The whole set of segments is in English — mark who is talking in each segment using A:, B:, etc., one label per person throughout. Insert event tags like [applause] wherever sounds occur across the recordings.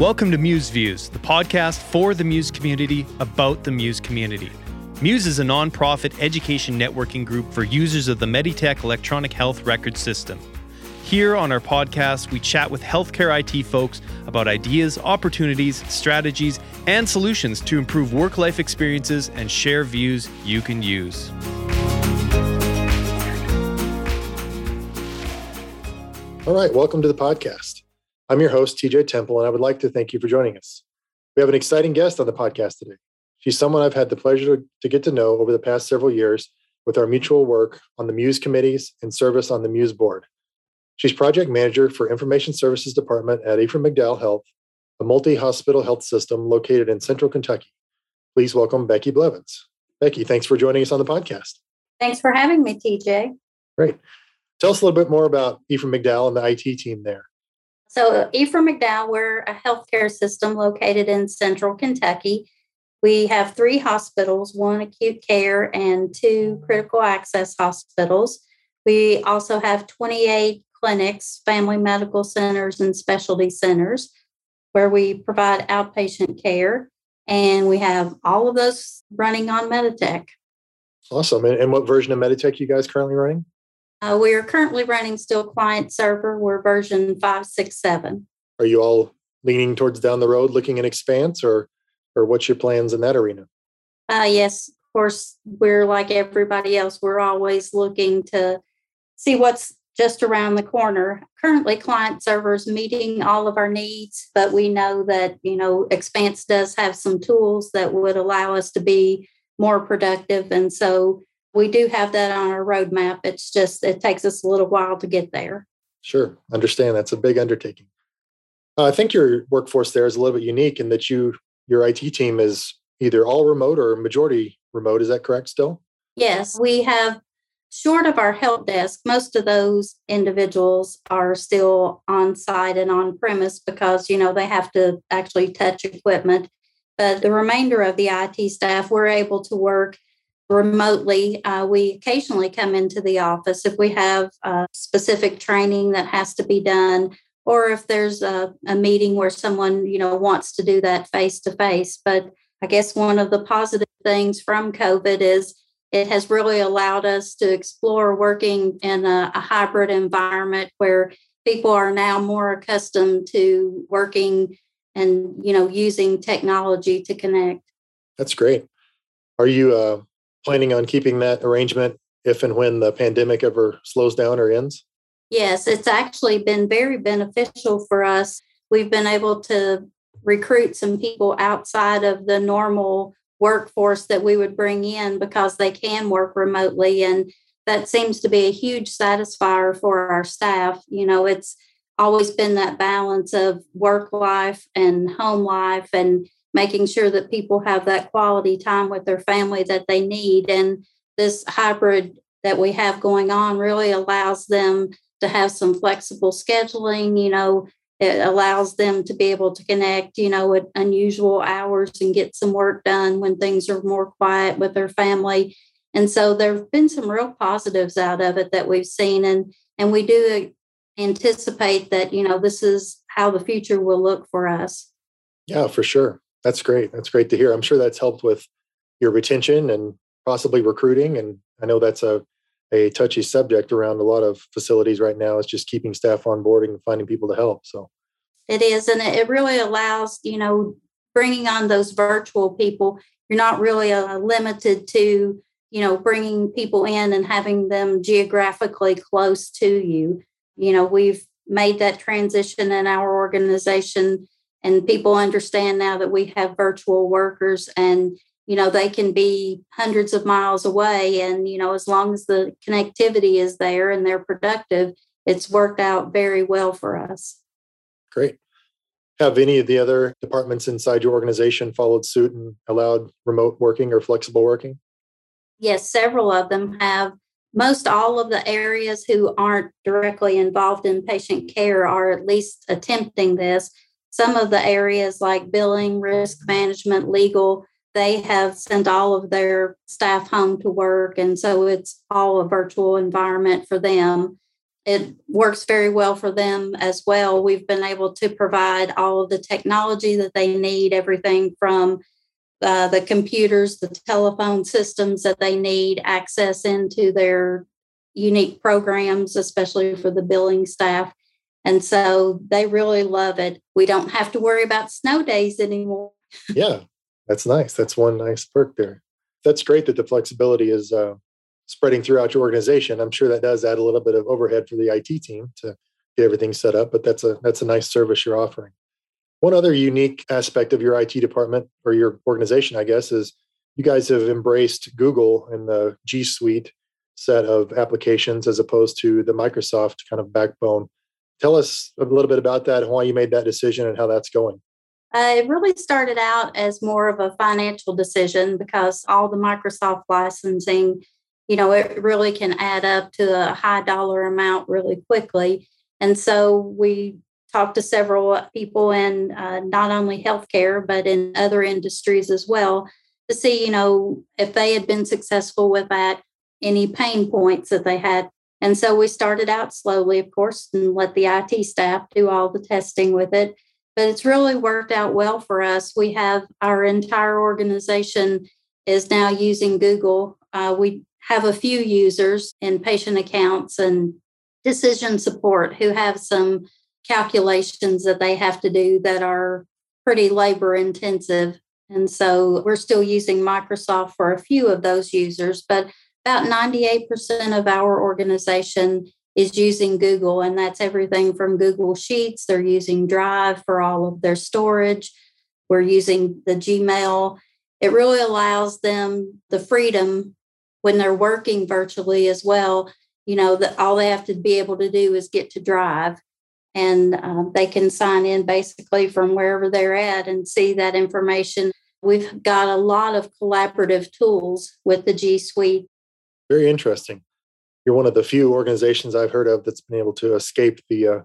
A: Welcome to Muse Views, the podcast for the Muse community about the Muse community. Muse is a nonprofit education networking group for users of the Meditech electronic health record system. Here on our podcast, we chat with healthcare IT folks about ideas, opportunities, strategies, and solutions to improve work life experiences and share views you can use.
B: All right, welcome to the podcast. I'm your host, TJ Temple, and I would like to thank you for joining us. We have an exciting guest on the podcast today. She's someone I've had the pleasure to get to know over the past several years with our mutual work on the Muse committees and service on the Muse board. She's project manager for Information Services Department at Ephraim McDowell Health, a multi hospital health system located in central Kentucky. Please welcome Becky Blevins. Becky, thanks for joining us on the podcast.
C: Thanks for having me, TJ.
B: Great. Tell us a little bit more about Ephraim McDowell and the IT team there.
C: So, Ephraim McDowell, we're a healthcare system located in central Kentucky. We have three hospitals one acute care and two critical access hospitals. We also have 28 clinics, family medical centers, and specialty centers where we provide outpatient care. And we have all of those running on Meditech.
B: Awesome. And, what version of Meditech you guys currently running?
C: Uh, we are currently running still client server. We're version 567.
B: Are you all leaning towards down the road looking at expanse or or what's your plans in that arena?
C: Uh, yes, of course, we're like everybody else. We're always looking to see what's just around the corner. Currently, client servers meeting all of our needs, but we know that you know Expanse does have some tools that would allow us to be more productive, and so we do have that on our roadmap. It's just, it takes us a little while to get there.
B: Sure. Understand. That's a big undertaking. Uh, I think your workforce there is a little bit unique in that you, your IT team is either all remote or majority remote. Is that correct still?
C: Yes. We have, short of our help desk, most of those individuals are still on site and on premise because, you know, they have to actually touch equipment. But the remainder of the IT staff, we're able to work remotely. Uh, we occasionally come into the office if we have uh, specific training that has to be done, or if there's a, a meeting where someone you know wants to do that face to face. But I guess one of the positive things from COVID is it has really allowed us to explore working in a, a hybrid environment where people are now more accustomed to working and you know using technology to connect.
B: That's great. Are you uh, planning on keeping that arrangement if and when the pandemic ever slows down or ends?
C: Yes, it's actually been very beneficial for us. We've been able to recruit some people outside of the normal workforce that we would bring in because they can work remotely. And that seems to be a huge satisfier for our staff. You know, it's always been that balance of work life and home life and making sure that people have that quality time with their family that they need. And this hybrid that we have going on really allows them to have some flexible scheduling. You know, it allows them to be able to connect, you know, at unusual hours and get some work done when things are more quiet with their family. And so there have been some real positives out of it that we've seen. And and we do anticipate that, you know, this is how the future will look for us.
B: Yeah, for sure. That's great. That's great to hear. I'm sure that's helped with your retention and possibly recruiting. And I know that's a, a touchy subject around a lot of facilities right now. It's just keeping staff on board and finding people to help. So
C: it is. And it really allows, you know, bringing on those virtual people. You're not really uh, limited to, you know, bringing people in and having them geographically close to you. You know, we've made that transition in our organization and people understand now that we have virtual workers and you know they can be hundreds of miles away and you know as long as the connectivity is there and they're productive it's worked out very well for us.
B: Great. Have any of the other departments inside your organization followed suit and allowed remote working or flexible working?
C: Yes several of them have. Most all of the areas who aren't directly involved in patient care are at least attempting this some of the areas like billing, risk management, legal, they have sent all of their staff home to work. And so it's all a virtual environment for them. it works very well for them as well. We've been able to provide all of the technology that they need, everything from uh, the computers, the telephone systems that they need, access into their unique programs, especially for the billing staff. And so they really love it. We don't have to worry about snow days anymore.
B: yeah, that's nice. That's one nice perk there. That's great that the flexibility is uh, spreading throughout your organization. I'm sure that does add a little bit of overhead for the IT team to get everything set up, but that's a that's a nice service you're offering. One other unique aspect of your IT department or your organization, I guess, is you guys have embraced Google and the G Suite set of applications as opposed to the Microsoft kind of backbone. Tell us a little bit about that, and why you made that decision, and how that's going.
C: Uh, it really started out as more of a financial decision because all the Microsoft licensing you know, it really can add up to a high dollar amount really quickly. And so we talked to several people in uh, not only healthcare, but in other industries as well to see, you know, if they had been successful with that, any pain points that they had. And so we started out slowly, of course, and let the IT staff do all the testing with it. But it's really worked out well for us. We have our entire organization is now using Google. Uh, we have a few users in patient accounts and decision support who have some calculations that they have to do that are pretty labor intensive. And so we're still using Microsoft for a few of those users, but about 98% of our organization is using Google, and that's everything from Google Sheets. They're using Drive for all of their storage. We're using the Gmail. It really allows them the freedom when they're working virtually as well, you know, that all they have to be able to do is get to drive and uh, they can sign in basically from wherever they're at and see that information. We've got a lot of collaborative tools with the G Suite.
B: Very interesting. You're one of the few organizations I've heard of that's been able to escape the uh,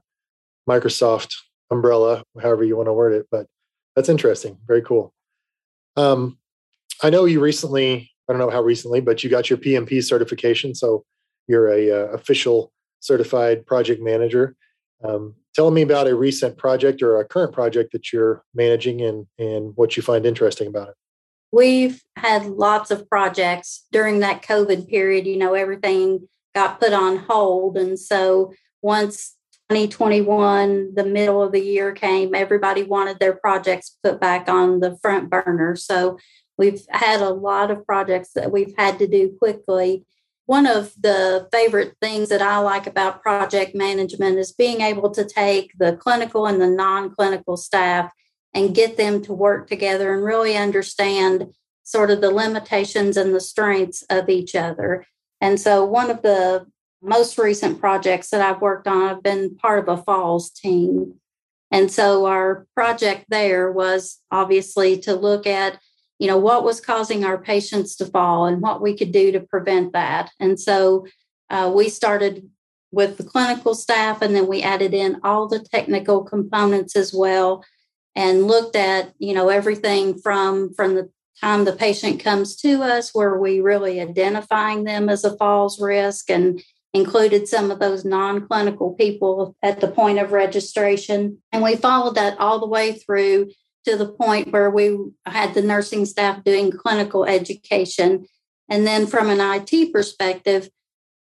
B: Microsoft umbrella, however you want to word it. But that's interesting. Very cool. Um, I know you recently I don't know how recently, but you got your PMP certification. So you're a uh, official certified project manager. Um, tell me about a recent project or a current project that you're managing and, and what you find interesting about it.
C: We've had lots of projects during that COVID period. You know, everything got put on hold. And so once 2021, the middle of the year came, everybody wanted their projects put back on the front burner. So We've had a lot of projects that we've had to do quickly. One of the favorite things that I like about project management is being able to take the clinical and the non clinical staff and get them to work together and really understand sort of the limitations and the strengths of each other. And so, one of the most recent projects that I've worked on, I've been part of a falls team. And so, our project there was obviously to look at you know what was causing our patients to fall and what we could do to prevent that and so uh, we started with the clinical staff and then we added in all the technical components as well and looked at you know everything from from the time the patient comes to us where we really identifying them as a falls risk and included some of those non-clinical people at the point of registration and we followed that all the way through to the point where we had the nursing staff doing clinical education. And then from an IT perspective,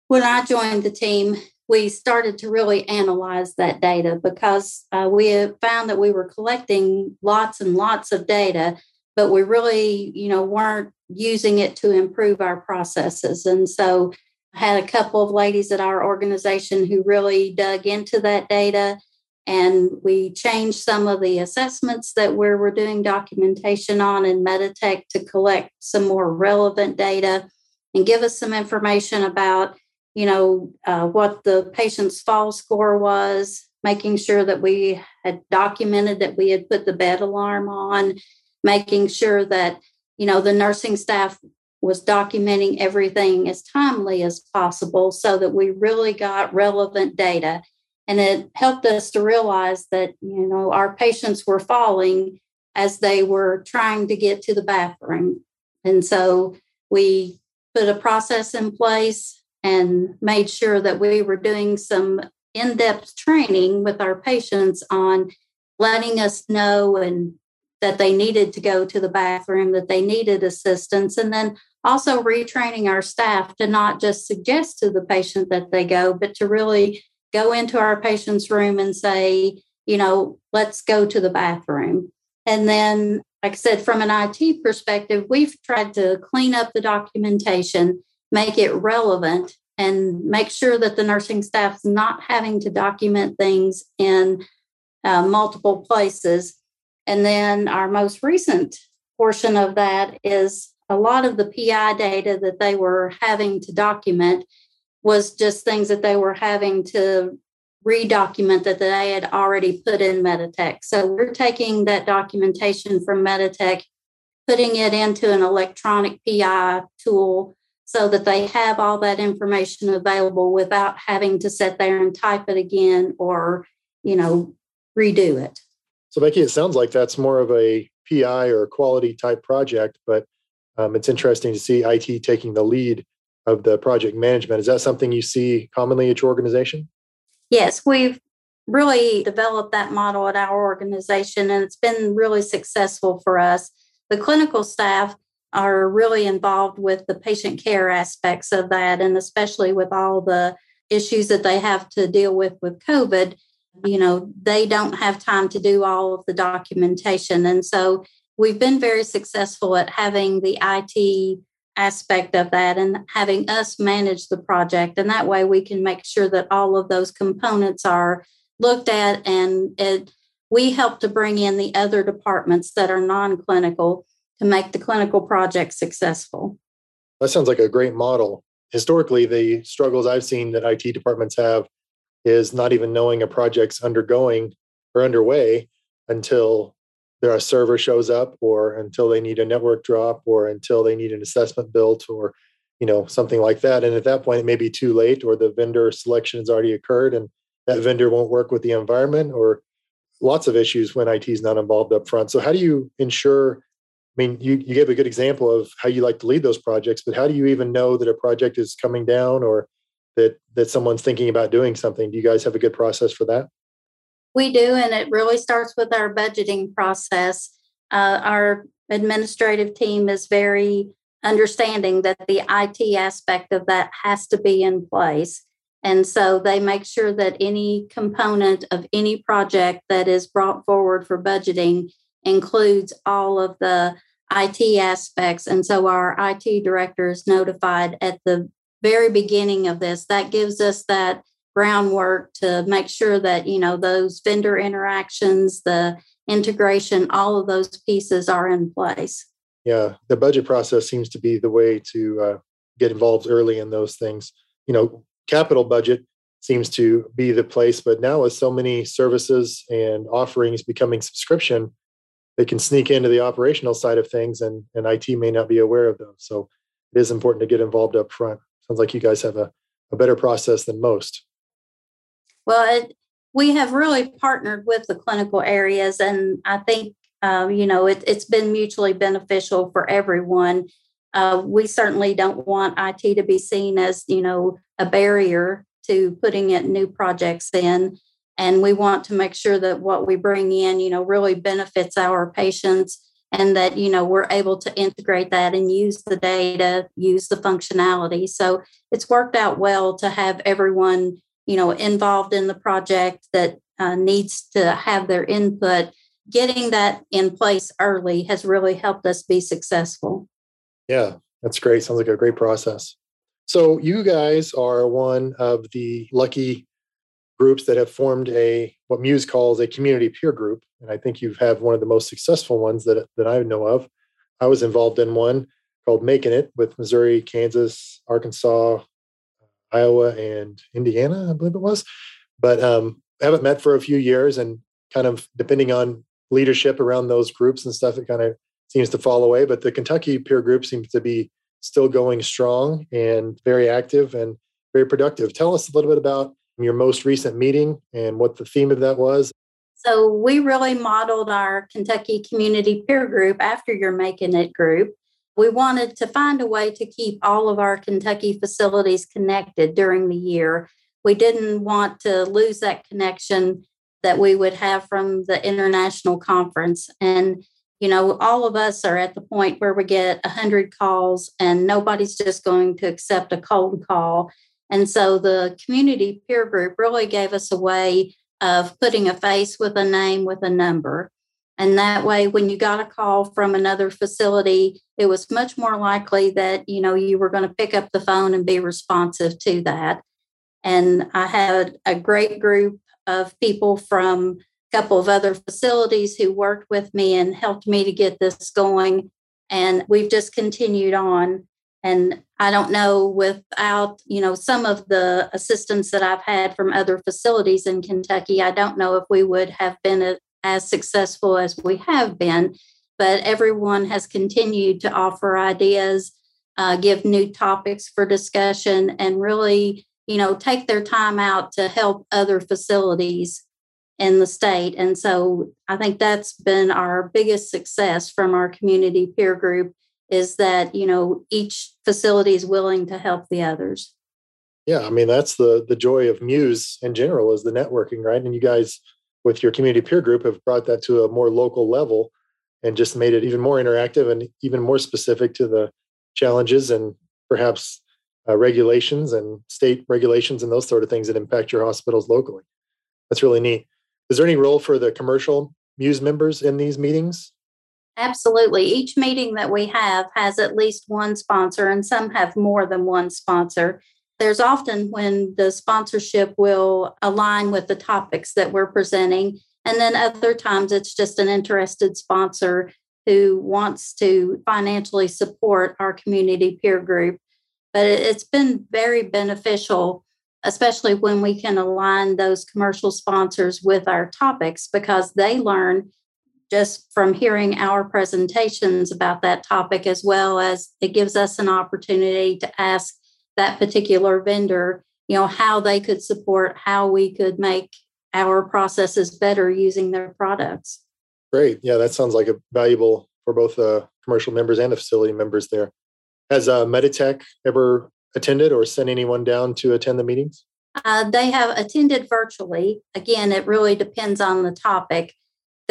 C: when I joined the team, we started to really analyze that data because uh, we found that we were collecting lots and lots of data, but we really, you know, weren't using it to improve our processes. And so I had a couple of ladies at our organization who really dug into that data and we changed some of the assessments that we were doing documentation on in Meditech to collect some more relevant data and give us some information about, you know, uh, what the patient's fall score was, making sure that we had documented that we had put the bed alarm on, making sure that, you know, the nursing staff was documenting everything as timely as possible so that we really got relevant data and it helped us to realize that, you know, our patients were falling as they were trying to get to the bathroom. And so we put a process in place and made sure that we were doing some in depth training with our patients on letting us know and that they needed to go to the bathroom, that they needed assistance, and then also retraining our staff to not just suggest to the patient that they go, but to really go into our patient's room and say, you know, let's go to the bathroom. And then, like I said, from an IT perspective, we've tried to clean up the documentation, make it relevant, and make sure that the nursing staff's not having to document things in uh, multiple places. And then our most recent portion of that is a lot of the PI data that they were having to document was just things that they were having to redocument that they had already put in Meditech. So we're taking that documentation from Meditech, putting it into an electronic PI tool so that they have all that information available without having to sit there and type it again or, you know, redo it.
B: So, Becky, it sounds like that's more of a PI or quality type project, but um, it's interesting to see IT taking the lead of the project management. Is that something you see commonly at your organization?
C: Yes, we've really developed that model at our organization, and it's been really successful for us. The clinical staff are really involved with the patient care aspects of that, and especially with all the issues that they have to deal with with COVID. You know, they don't have time to do all of the documentation. And so we've been very successful at having the IT aspect of that and having us manage the project. And that way we can make sure that all of those components are looked at and it, we help to bring in the other departments that are non clinical to make the clinical project successful.
B: That sounds like a great model. Historically, the struggles I've seen that IT departments have is not even knowing a project's undergoing or underway until there a server shows up or until they need a network drop or until they need an assessment built or you know something like that and at that point it may be too late or the vendor selection has already occurred and that vendor won't work with the environment or lots of issues when IT is not involved up front so how do you ensure mean, you, you gave a good example of how you like to lead those projects, but how do you even know that a project is coming down or that that someone's thinking about doing something? Do you guys have a good process for that?
C: We do, and it really starts with our budgeting process. Uh, our administrative team is very understanding that the IT aspect of that has to be in place. And so they make sure that any component of any project that is brought forward for budgeting includes all of the IT aspects. And so our IT director is notified at the very beginning of this. That gives us that groundwork to make sure that you know those vendor interactions the integration all of those pieces are in place
B: yeah the budget process seems to be the way to uh, get involved early in those things you know capital budget seems to be the place but now with so many services and offerings becoming subscription they can sneak into the operational side of things and, and it may not be aware of those. So it is important to get involved up front. Sounds like you guys have a, a better process than most.
C: Well, it, we have really partnered with the clinical areas, and I think uh, you know it, has been mutually beneficial for everyone. Uh, we certainly don't want IT to be seen as you know a barrier to putting it new projects in, and we want to make sure that what we bring in, you know, really benefits our patients and that you know we're able to integrate that and use the data use the functionality. So it's worked out well to have everyone you know involved in the project that uh, needs to have their input. Getting that in place early has really helped us be successful.
B: Yeah that's great. Sounds like a great process. So you guys are one of the lucky groups that have formed a what muse calls a community peer group and i think you have one of the most successful ones that, that i know of i was involved in one called making it with missouri kansas arkansas Iowa and Indiana, I believe it was. But um, haven't met for a few years, and kind of depending on leadership around those groups and stuff, it kind of seems to fall away. But the Kentucky peer group seems to be still going strong and very active and very productive. Tell us a little bit about your most recent meeting and what the theme of that was.
C: So, we really modeled our Kentucky community peer group after your Making It group. we wanted to find a way to keep all of our Kentucky facilities connected during the year. We didn't want to lose that connection that we would have from the international conference. And, you know, all of us are at the point where we get 100 calls and nobody's just going to accept a cold call. And so the community peer group really gave us a way of putting a face with a name with a number. And that way, when you got a call from another facility, it was much more likely that, you know, you were going to pick up the phone and be responsive to that. And I had a great group of people from a couple of other facilities who worked with me and helped me to get this going. And we've just continued on. And I don't know without, you know, some of the assistance that I've had from other facilities in Kentucky, I don't know if we would have been as successful as we have been. But everyone has continued to offer ideas, uh, give new topics for discussion, and really you know, take their time out to help other facilities in the state. And so I think that's been our biggest success from our community peer group is that, you know, each facility is willing to help the others.
B: Yeah, I mean that's the the joy of Muse in general is the networking, right? And you guys with your community peer group have brought that to a more local level and just made it even more interactive and even more specific to the challenges and perhaps uh, regulations and state regulations and those sort of things that impact your hospitals locally. That's really neat. Is there any role for the commercial Muse members in these meetings?
C: Absolutely. Each meeting that we have has at least one sponsor, and some have more than one sponsor. There's often when the sponsorship will align with the topics that we're presenting, and then other times it's just an interested sponsor who wants to financially support our community peer group but it's been very beneficial especially when we can align those commercial sponsors with our topics because they learn just from hearing our presentations about that topic as well as it gives us an opportunity to ask that particular vendor you know how they could support how we could make our processes better using their products
B: great yeah that sounds like a valuable for both the commercial members and the facility members there has uh, Meditech ever attended or sent anyone down to attend the meetings?
C: Uh, they have attended virtually. Again, it really depends on the topic.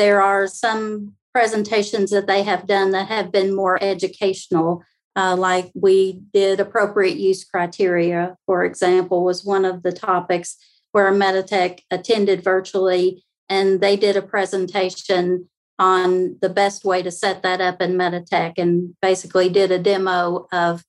C: There are some presentations that they have done that have been more educational, uh, like we did appropriate use criteria, for example, was one of the topics where Meditech attended virtually and they did a presentation on the best way to set that up in Meditech and basically did a demo of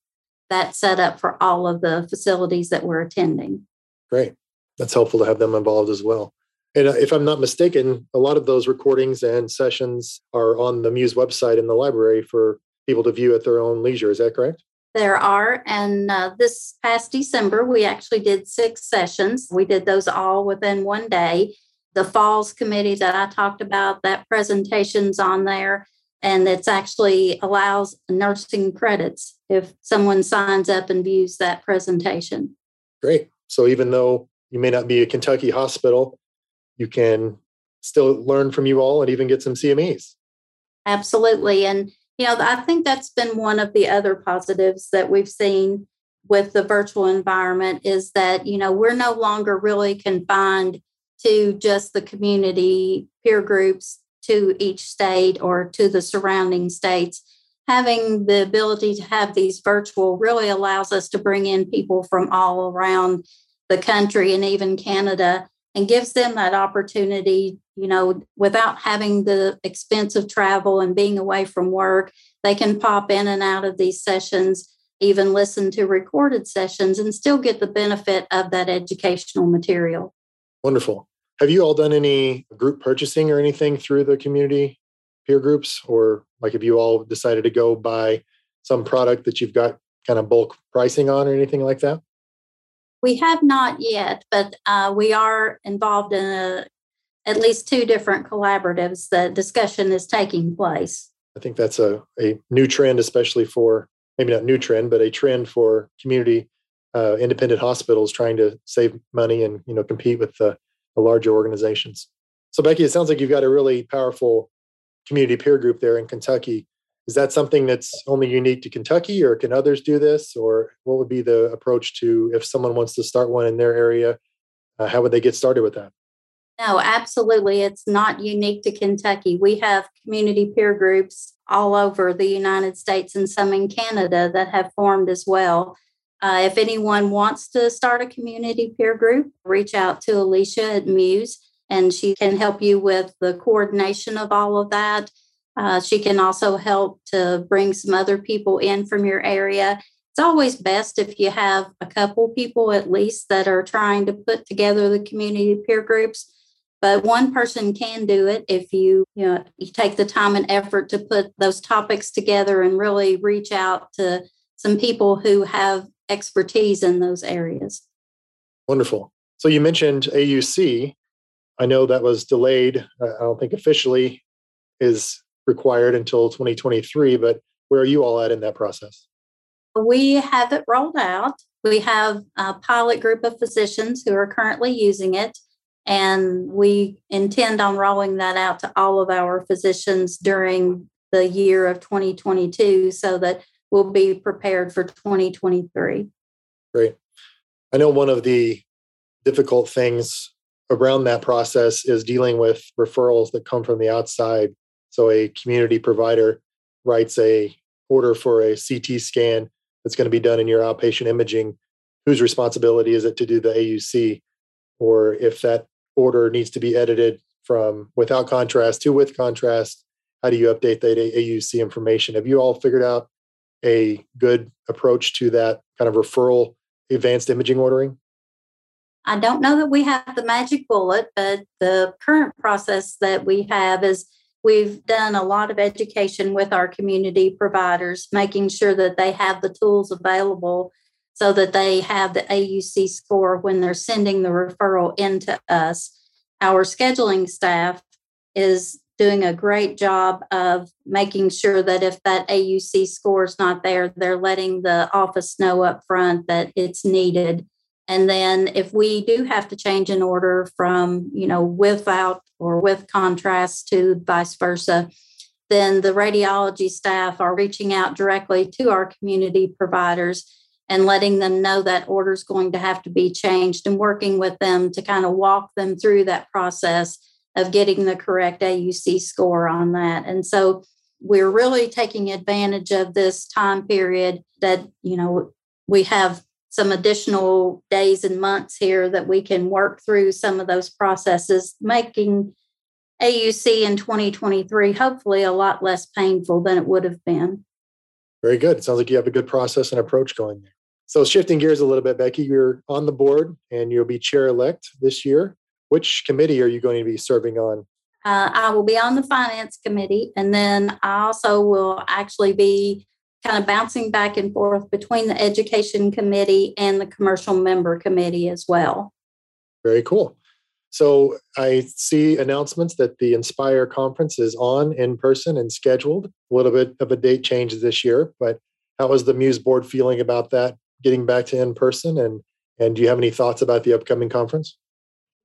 C: that setup for all of the facilities that we're attending.
B: Great. That's helpful to have them involved as well. And uh, if I'm not mistaken, a lot of those recordings and sessions are on the Muse website in the library for people to view at their own leisure. Is that correct?
C: There are. And uh, this past December, we actually did six sessions. We did those all within one day the falls committee that I talked about, that presentation's on there. And it's actually allows nursing credits if someone signs up and views that presentation.
B: Great. So even though you may not be a Kentucky hospital, you can still learn from you all and even get some CMEs.
C: Absolutely. And, you know, I think that's been one of the other positives that we've seen with the virtual environment is that, you know, we're no longer really confined to just the community peer groups to each state or to the surrounding states. Having the ability to have these virtual really allows us to bring in people from all around the country and even Canada and gives them that opportunity, you know, without having the expense of travel and being away from work. They can pop in and out of these sessions, even listen to recorded sessions, and still get the benefit of that educational material.
B: Wonderful. Have you all done any group purchasing or anything through the community peer groups? Or like have you all decided to go buy some product that you've got kind of bulk pricing on or anything like that?
C: We have not yet, but uh, we are involved in a, at least two different collaboratives. The discussion is taking place.
B: I think that's a, a new trend, especially for maybe not new trend, but a trend for community uh, independent hospitals trying to save money and you know compete with the the larger organizations. So, Becky, it sounds like you've got a really powerful community peer group there in Kentucky. Is that something that's only unique to Kentucky, or can others do this? Or what would be the approach to if someone wants to start one in their area? Uh, how would they get started with that?
C: No, absolutely. It's not unique to Kentucky. We have community peer groups all over the United States and some in Canada that have formed as well. Uh, if anyone wants to start a community peer group, reach out to Alicia at Muse and she can help you with the coordination of all of that. Uh, she can also help to bring some other people in from your area. It's always best if you have a couple people at least that are trying to put together the community peer groups. But one person can do it if you, you know, you take the time and effort to put those topics together and really reach out to some people who have expertise in those areas.
B: Wonderful. So you mentioned AUC. I know that was delayed. I don't think officially is required until 2023, but where are you all at in that process?
C: We have it rolled out. We have a pilot group of physicians who are currently using it, and we intend on rolling that out to all of our physicians during the year of 2022 so that we'll be prepared for 2023.
B: Great. I know one of the difficult things around that process is dealing with referrals that come from the outside so a community provider writes a order for a CT scan that's going to be done in your outpatient imaging. Whose responsibility is it to do the AUC? Or if that order needs to be edited from without contrast to with contrast, how do you update that AUC information? Have you all figured out a good approach to that kind of referral advanced imaging ordering?
C: I don't know that we have the magic bullet, but the current process that we have is We've done a lot of education with our community providers, making sure that they have the tools available so that they have the AUC score when they're sending the referral into us. Our scheduling staff is doing a great job of making sure that if that AUC score is not there, they're letting the office know up front that it's needed. And then if we do have to change an order from, you know, without or with contrast to vice versa, then the radiology staff are reaching out directly to our community providers and letting them know that order is going to have to be changed and working with them to kind of walk them through that process of getting the correct AUC score on that. And so we're really taking advantage of this time period that, you know, we have some additional days and months here that we can work through some of those processes, making AUC in 2023 hopefully a lot less painful than it would have been.
B: Very good. It sounds like you have a good process and approach going there. So, shifting gears a little bit, Becky, you're on the board and you'll be chair elect this year. Which committee are you going to be serving on?
C: Uh, I will be on the finance committee, and then I also will actually be kind of bouncing back and forth between the education committee and the commercial member committee as well.
B: Very cool. So I see announcements that the Inspire conference is on in person and scheduled. A little bit of a date change this year, but how is the Muse board feeling about that getting back to in person? And and do you have any thoughts about the upcoming conference?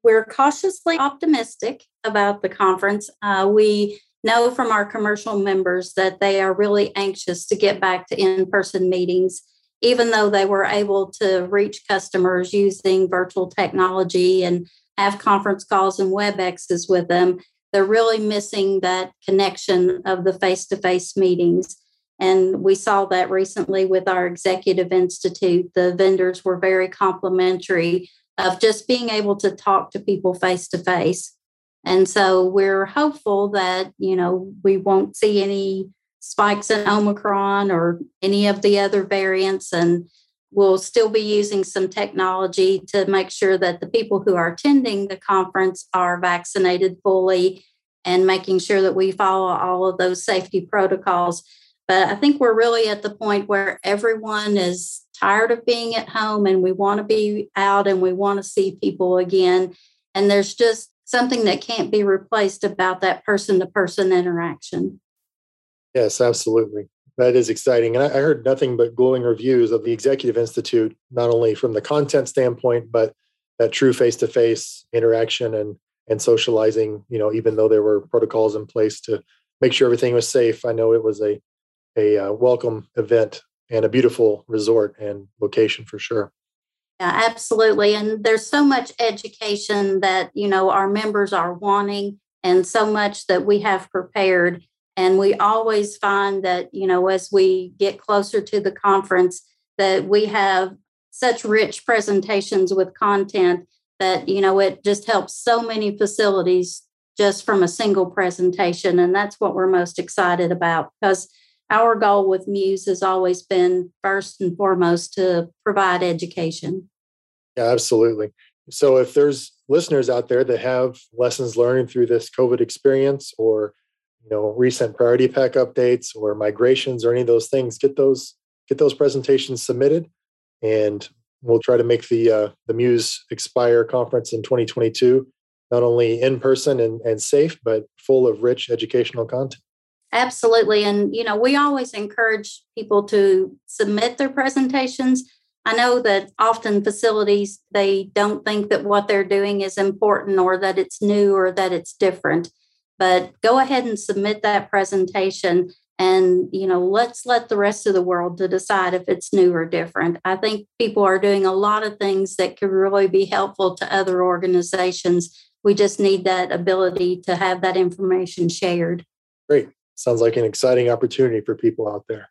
C: We're cautiously optimistic about the conference. Uh, we know from our commercial members that they are really anxious to get back to in person meetings, even though they were able to reach customers using virtual technology and have conference calls and WebExes with them. They're really missing that connection of the face to face meetings. And we saw that recently with our executive institute. The vendors were very complimentary of just being able to talk to people face to face. And so we're hopeful that, you know, we won't see any spikes in Omicron or any of the other variants. And We'll still be using some technology to make sure that the people who are attending the conference are vaccinated fully and making sure that we follow all of those safety protocols. But I think we're really at the point where everyone is tired of being at home and we want to be out and we want to see people again. And there's just something that can't be replaced about that person to person interaction.
B: Yes, absolutely. That is exciting. And I, heard nothing but glowing reviews of the Executive Institute, not only from the content standpoint, but that true face-to-face interaction and and socializing, you know, even though there were protocols in place to make sure everything was safe. I know it was a a uh, welcome event and a beautiful resort and location for sure.
C: Yeah, absolutely. And there's so much education that, you know, our members are wanting and so much that we have prepared. And we always find that, you know, as we get closer to the conference, that we have such rich presentations with content that, you know, it just helps so many facilities just from a single presentation. And that's what we're most excited about because our goal with Muse has always been first and foremost to provide education.
B: Yeah, absolutely. So if there's listeners out there that have lessons learned through this COVID experience or you know recent priority pack updates or migrations or any of those things, get those get those presentations submitted and we'll try to make the uh, the Muse Inspire conference in 2022 not only in person and, and safe, but full of rich educational content.
C: Absolutely. And, you know, we always encourage people to submit their presentations. I know that often facilities, they don't think that what they're doing is important or that it's new or that it's different. But go ahead and submit that presentation and you know let's let the rest of the world to decide if it's new or different i think people are doing a lot of things that could really be helpful to other organizations we just need that ability to have that information shared
B: great sounds like an exciting opportunity for people out there.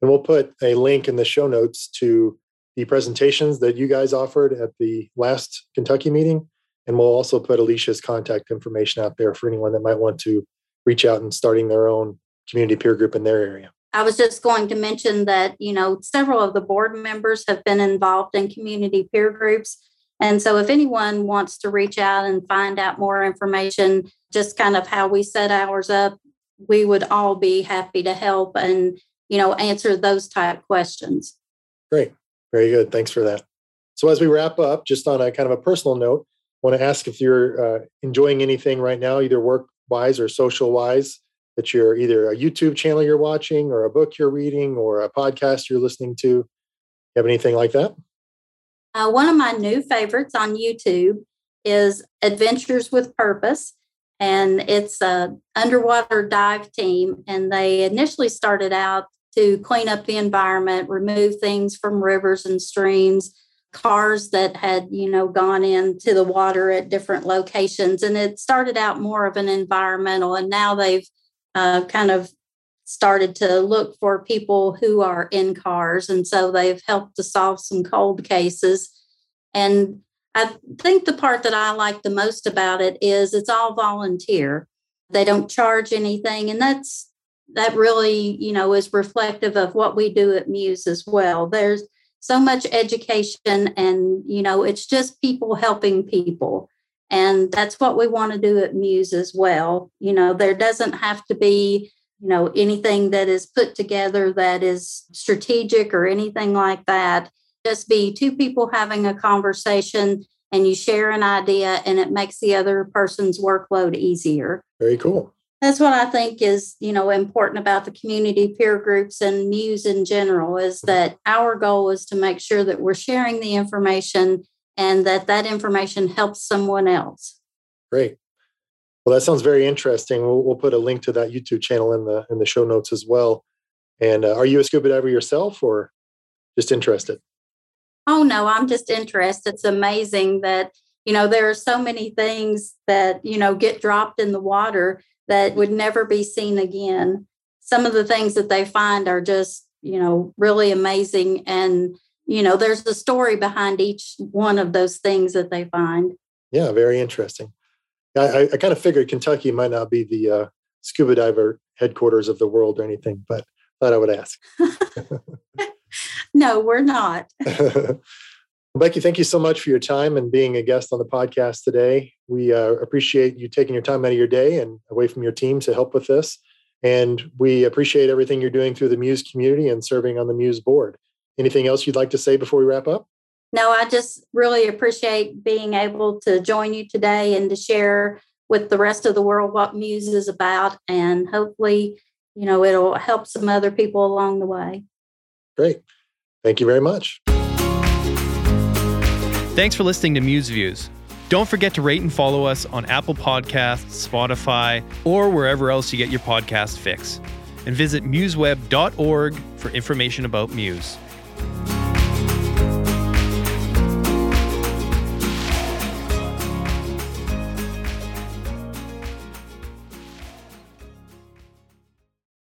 B: And we'll put a link in the show notes to the presentations that you guys offered at the last Kentucky meeting. And we'll also put Alicia's contact information out there for anyone that might want to reach out and starting their own community peer group in their area.
C: I was just going to mention that, you know, several of the board members have been involved in community peer groups. And so if anyone wants to reach out and find out more information, just kind of how we set ours up, we would all be happy to help and you know answer those type questions.
B: Great. Very good. Thanks for that. So as we wrap up just on a kind of a personal note I want to ask if you're uh, enjoying anything right now either work wise or social wise that you're either a youtube channel you're watching or a book you're reading or a podcast you're listening to? You have anything like that?
C: Uh, one of my new favorites on youtube is adventures with purpose and it's a underwater dive team and they initially started out to clean up the environment remove things from rivers and streams cars that had you know gone into the water at different locations and it started out more of an environmental and now they've uh, kind of started to look for people who are in cars and so they've helped to solve some cold cases and I think the part that I like the most about it is it's all volunteer. They don't charge anything. And that's that really, you know, is reflective of what we do at Muse as well. There's so much education and, you know, it's just people helping people. And that's what we want to do at Muse as well. You know, there doesn't have to be, you know, anything that is put together that is strategic or anything like that just be two people having a conversation and you share an idea and it makes the other person's workload easier.
B: Very cool.
C: That's what I think is, you know, important about the community peer groups and Muse in general is that our goal is to make sure that we're sharing the information and that that information helps someone else.
B: Great. Well, that sounds very interesting. We'll, we'll put a link to that YouTube channel in the in the show notes as well. And uh, are you a scuba diver yourself, or just interested?
C: Oh no i'm just interested. It's amazing that you know there are so many things that you know get dropped in the water that would never be seen again. Some of the things that they find are just you know really amazing. And you know there's a story behind each one of those things that they find.
B: Yeah very interesting. I, I kind of figured kentucky might not be the uh, scuba diver headquarters of the world or anything but thought i would ask [laughs]
C: no, we're not. [laughs]
B: Becky, thank you so much for your time and being a guest on the podcast today. We uh, appreciate you taking your time out of your day and away from your team to help with this. And we appreciate everything you're doing through the Muse community and serving on the Muse board. Anything else you'd like to say before we wrap up?
C: No, I just really appreciate being able to join you today and to share with the rest of the world what Muse is about. And hopefully, you know, it'll help some other people along the way.
B: Great. Thank you very much.
A: Thanks for listening to Muse Views. Don't forget to rate and follow us on Apple Podcasts, Spotify, or wherever else you get your podcast fix. and visit museweb.org for information about Muse.